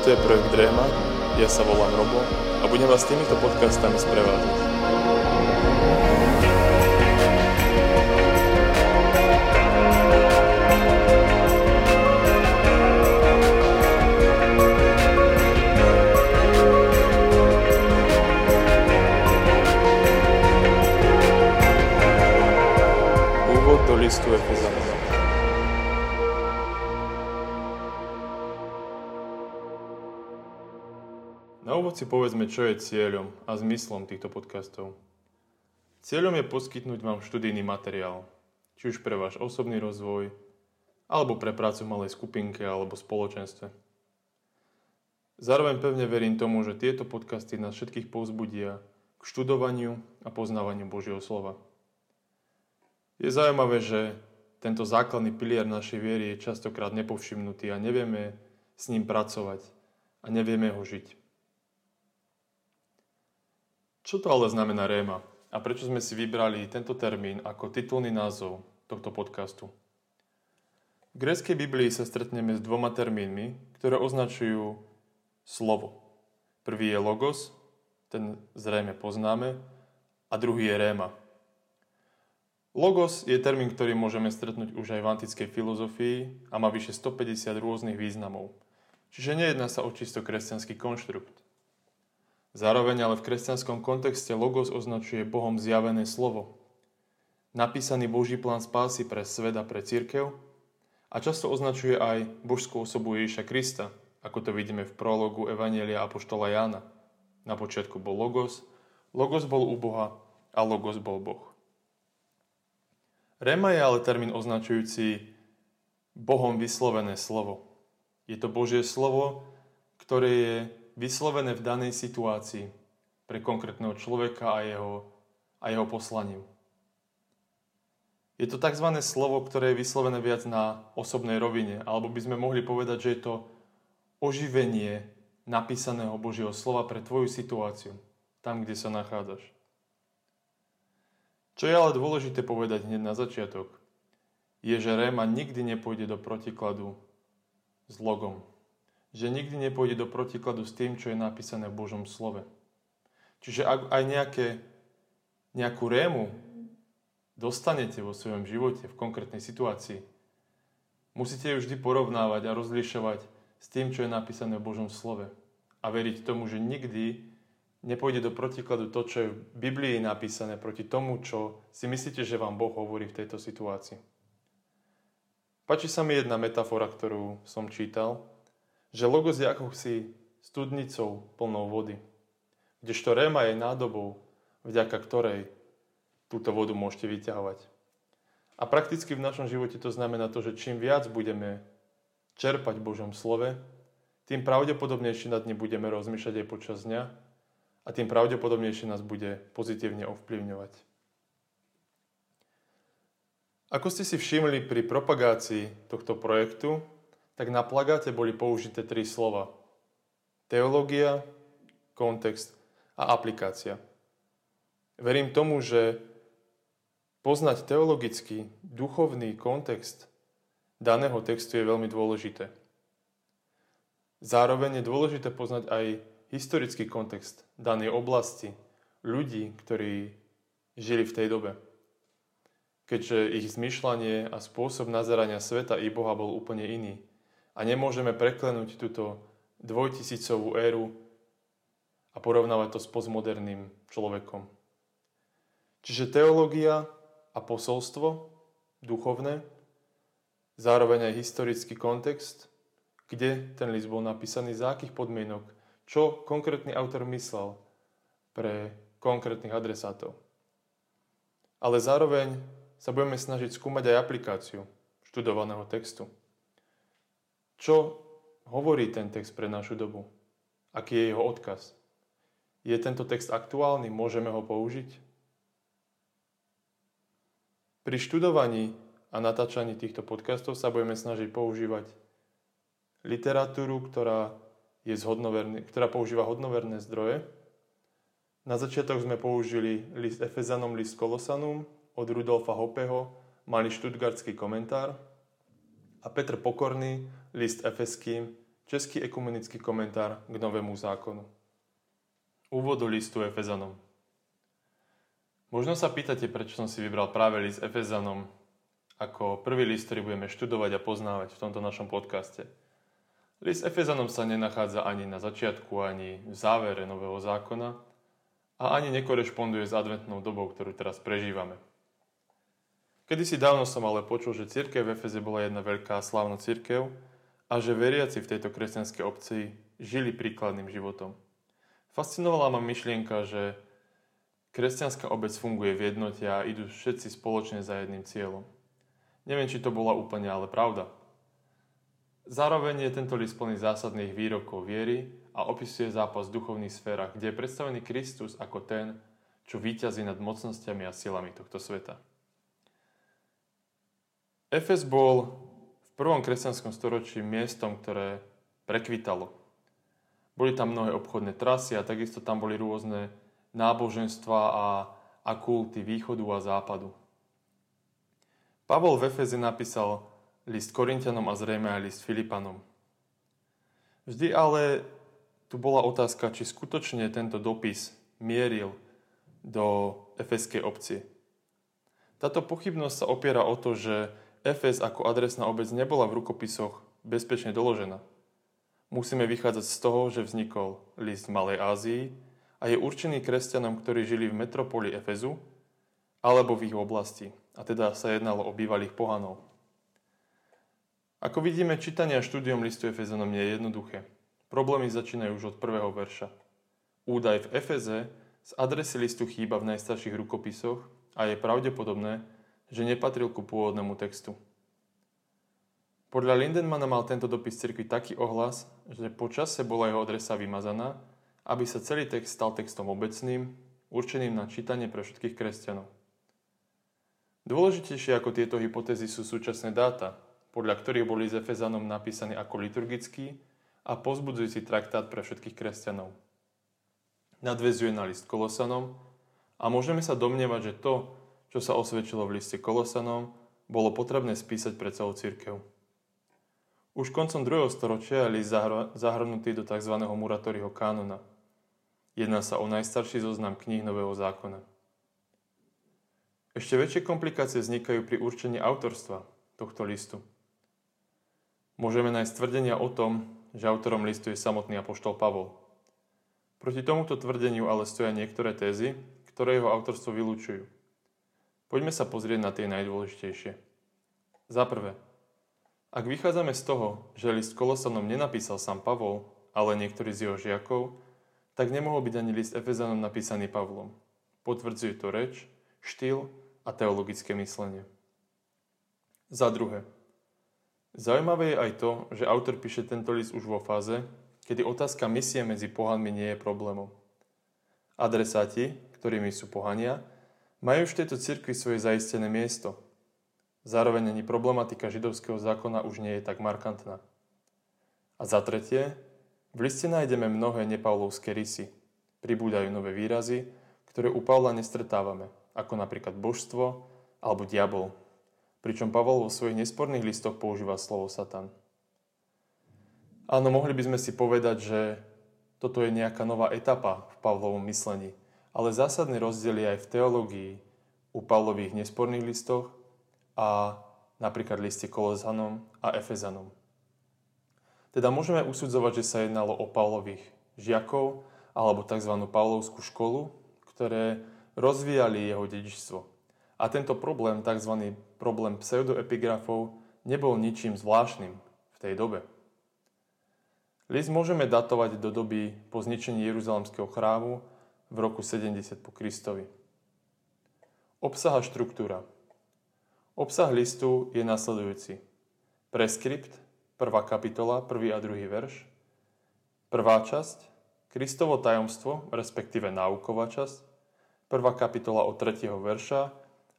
Toto je projekt Dréma, ja sa volám Robo a budem vás týmito podcastami sprevádzať. Úvod do listu Efezanom. Na úvod si povedzme, čo je cieľom a zmyslom týchto podcastov. Cieľom je poskytnúť vám študijný materiál, či už pre váš osobný rozvoj, alebo pre prácu v malej skupinke alebo spoločenstve. Zároveň pevne verím tomu, že tieto podcasty nás všetkých povzbudia k študovaniu a poznávaniu Božieho slova. Je zaujímavé, že tento základný pilier našej viery je častokrát nepovšimnutý a nevieme s ním pracovať a nevieme ho žiť. Čo to ale znamená réma? A prečo sme si vybrali tento termín ako titulný názov tohto podcastu? V gréckej Biblii sa stretneme s dvoma termínmi, ktoré označujú slovo. Prvý je logos, ten zrejme poznáme, a druhý je réma. Logos je termín, ktorý môžeme stretnúť už aj v antickej filozofii a má vyše 150 rôznych významov. Čiže nejedná sa o čisto kresťanský konštrukt. Zároveň ale v kresťanskom kontexte logos označuje Bohom zjavené slovo. Napísaný Boží plán spásy pre svet a pre církev a často označuje aj božskú osobu Ježiša Krista, ako to vidíme v prologu Evanielia Apoštola Jána. Na počiatku bol logos, logos bol u Boha a logos bol Boh. Rema je ale termín označujúci Bohom vyslovené slovo. Je to Božie slovo, ktoré je vyslovené v danej situácii pre konkrétneho človeka a jeho, a jeho poslaním. Je to tzv. slovo, ktoré je vyslovené viac na osobnej rovine, alebo by sme mohli povedať, že je to oživenie napísaného Božieho slova pre tvoju situáciu, tam, kde sa nachádzaš. Čo je ale dôležité povedať hneď na začiatok, je, že Réma nikdy nepôjde do protikladu s logom že nikdy nepôjde do protikladu s tým, čo je napísané v Božom slove. Čiže ak aj nejaké, nejakú rému dostanete vo svojom živote, v konkrétnej situácii, musíte ju vždy porovnávať a rozlišovať s tým, čo je napísané v Božom slove. A veriť tomu, že nikdy nepôjde do protikladu to, čo je v Biblii napísané proti tomu, čo si myslíte, že vám Boh hovorí v tejto situácii. Pačí sa mi jedna metafora, ktorú som čítal, že logos je ako si studnicou plnou vody, kdežto réma je nádobou, vďaka ktorej túto vodu môžete vyťahovať. A prakticky v našom živote to znamená to, že čím viac budeme čerpať v Božom slove, tým pravdepodobnejšie nad ním budeme rozmýšľať aj počas dňa a tým pravdepodobnejšie nás bude pozitívne ovplyvňovať. Ako ste si všimli pri propagácii tohto projektu, tak na plagáte boli použité tri slova. Teológia, kontext a aplikácia. Verím tomu, že poznať teologický, duchovný kontext daného textu je veľmi dôležité. Zároveň je dôležité poznať aj historický kontext danej oblasti, ľudí, ktorí žili v tej dobe. Keďže ich zmyšľanie a spôsob nazerania sveta i Boha bol úplne iný a nemôžeme preklenúť túto dvojtisícovú éru a porovnávať to s postmoderným človekom. Čiže teológia a posolstvo duchovné, zároveň aj historický kontext, kde ten list bol napísaný, za akých podmienok, čo konkrétny autor myslel pre konkrétnych adresátov. Ale zároveň sa budeme snažiť skúmať aj aplikáciu študovaného textu. Čo hovorí ten text pre našu dobu? Aký je jeho odkaz? Je tento text aktuálny? Môžeme ho použiť? Pri študovaní a natáčaní týchto podcastov sa budeme snažiť používať literatúru, ktorá, je ktorá používa hodnoverné zdroje. Na začiatok sme použili list Efezanom, list Kolosanum od Rudolfa Hopeho, malý štutgardský komentár. A Petr Pokorný, list Efeským, český ekumenický komentár k Novému zákonu. Úvodu listu Efezanom. Možno sa pýtate, prečo som si vybral práve list Efezanom ako prvý list, ktorý budeme študovať a poznávať v tomto našom podcaste. List Efezanom sa nenachádza ani na začiatku, ani v závere Nového zákona a ani nekorešponduje s adventnou dobou, ktorú teraz prežívame. Kedy si dávno som ale počul, že církev v Efeze bola jedna veľká slávna církev a že veriaci v tejto kresťanskej obci žili príkladným životom. Fascinovala ma myšlienka, že kresťanská obec funguje v jednote a idú všetci spoločne za jedným cieľom. Neviem, či to bola úplne ale pravda. Zároveň je tento list plný zásadných výrokov viery a opisuje zápas v duchovných sférach, kde je predstavený Kristus ako ten, čo víťazí nad mocnosťami a silami tohto sveta. Efes bol v prvom kresťanskom storočí miestom, ktoré prekvitalo. Boli tam mnohé obchodné trasy a takisto tam boli rôzne náboženstva a, a kulty východu a západu. Pavol v Efeze napísal list Korintianom a zrejme aj list Filipanom. Vždy ale tu bola otázka, či skutočne tento dopis mieril do efeskej obci. Táto pochybnosť sa opiera o to, že Efes ako adresná obec nebola v rukopisoch bezpečne doložená. Musíme vychádzať z toho, že vznikol list v Malej Ázii a je určený kresťanom, ktorí žili v metropoli Efezu alebo v ich oblasti, a teda sa jednalo o bývalých pohanov. Ako vidíme, čítanie a štúdium listu Efezanom nie je jednoduché. Problémy začínajú už od prvého verša. Údaj v Efeze z adresy listu chýba v najstarších rukopisoch a je pravdepodobné, že nepatril ku pôvodnému textu. Podľa Lindenmana mal tento dopis cirkvi taký ohlas, že po čase bola jeho adresa vymazaná, aby sa celý text stal textom obecným, určeným na čítanie pre všetkých kresťanov. Dôležitejšie ako tieto hypotézy sú súčasné dáta, podľa ktorých boli z Efezanom napísaný ako liturgický a pozbudzujúci traktát pre všetkých kresťanov. Nadvezuje na list Kolosanom a môžeme sa domnievať, že to, čo sa osvedčilo v liste Kolosanom, bolo potrebné spísať pre celú církev. Už koncom 2. storočia je list zahrnutý do tzv. Muratoriho kánona. Jedná sa o najstarší zoznam kníh Nového zákona. Ešte väčšie komplikácie vznikajú pri určení autorstva tohto listu. Môžeme nájsť tvrdenia o tom, že autorom listu je samotný apoštol Pavol. Proti tomuto tvrdeniu ale stoja niektoré tézy, ktoré jeho autorstvo vylúčujú. Poďme sa pozrieť na tie najdôležitejšie. Za prvé, ak vychádzame z toho, že list Kolosanom nenapísal sám Pavol, ale niektorý z jeho žiakov, tak nemohol byť ani list Efezanom napísaný Pavlom. Potvrdzuje to reč, štýl a teologické myslenie. Za druhé, zaujímavé je aj to, že autor píše tento list už vo fáze, kedy otázka misie medzi pohanmi nie je problémom. Adresáti, ktorými sú pohania, majú v tejto cirkvi svoje zaistené miesto. Zároveň ani problematika židovského zákona už nie je tak markantná. A za tretie, v liste nájdeme mnohé nepavlovské rysy. Pribúdajú nové výrazy, ktoré u Pavla nestretávame, ako napríklad božstvo alebo diabol. Pričom Pavol vo svojich nesporných listoch používa slovo Satan. Áno, mohli by sme si povedať, že toto je nejaká nová etapa v Pavlovom myslení – ale zásadný rozdiel aj v teológii u Pavlových nesporných listoch a napríklad liste Kolozanom a Efezanom. Teda môžeme usudzovať, že sa jednalo o Pavlových žiakov alebo tzv. Pavlovskú školu, ktoré rozvíjali jeho dedičstvo. A tento problém, tzv. problém pseudoepigrafov, nebol ničím zvláštnym v tej dobe. List môžeme datovať do doby po zničení Jeruzalemského chrámu v roku 70 po Kristovi. Obsah a štruktúra. Obsah listu je nasledujúci. Preskript, prvá kapitola, prvý a druhý verš. Prvá časť, Kristovo tajomstvo, respektíve náuková časť. Prvá kapitola od 3. verša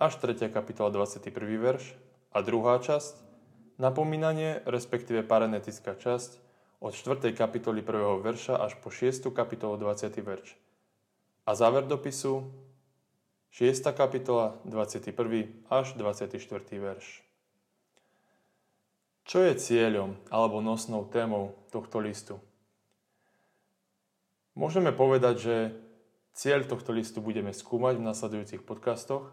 až 3. kapitola 21. verš. A druhá časť, napomínanie, respektíve parenetická časť od 4. kapitoly 1. verša až po 6. kapitolu 20. verš. A záver dopisu 6. kapitola 21. až 24. verš. Čo je cieľom alebo nosnou témou tohto listu? Môžeme povedať, že cieľ tohto listu budeme skúmať v nasledujúcich podcastoch,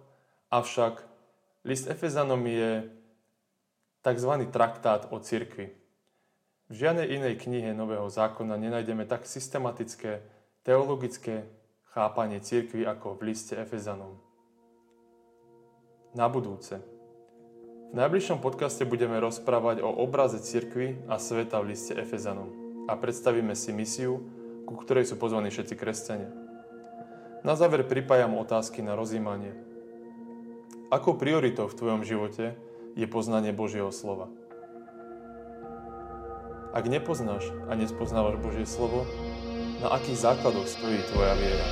avšak list Efezanom je tzv. traktát o cirkvi. V žiadnej inej knihe Nového zákona nenájdeme tak systematické teologické chápanie cirkvi ako v liste Efezanom. Na budúce. V najbližšom podcaste budeme rozprávať o obraze cirkvy a sveta v liste Efezanom a predstavíme si misiu, ku ktorej sú pozvaní všetci kresťania. Na záver pripájam otázky na rozímanie. Akou prioritou v tvojom živote je poznanie Božieho slova? Ak nepoznáš a nespoznávaš Božie slovo, na akých základoch stojí tvoja viera?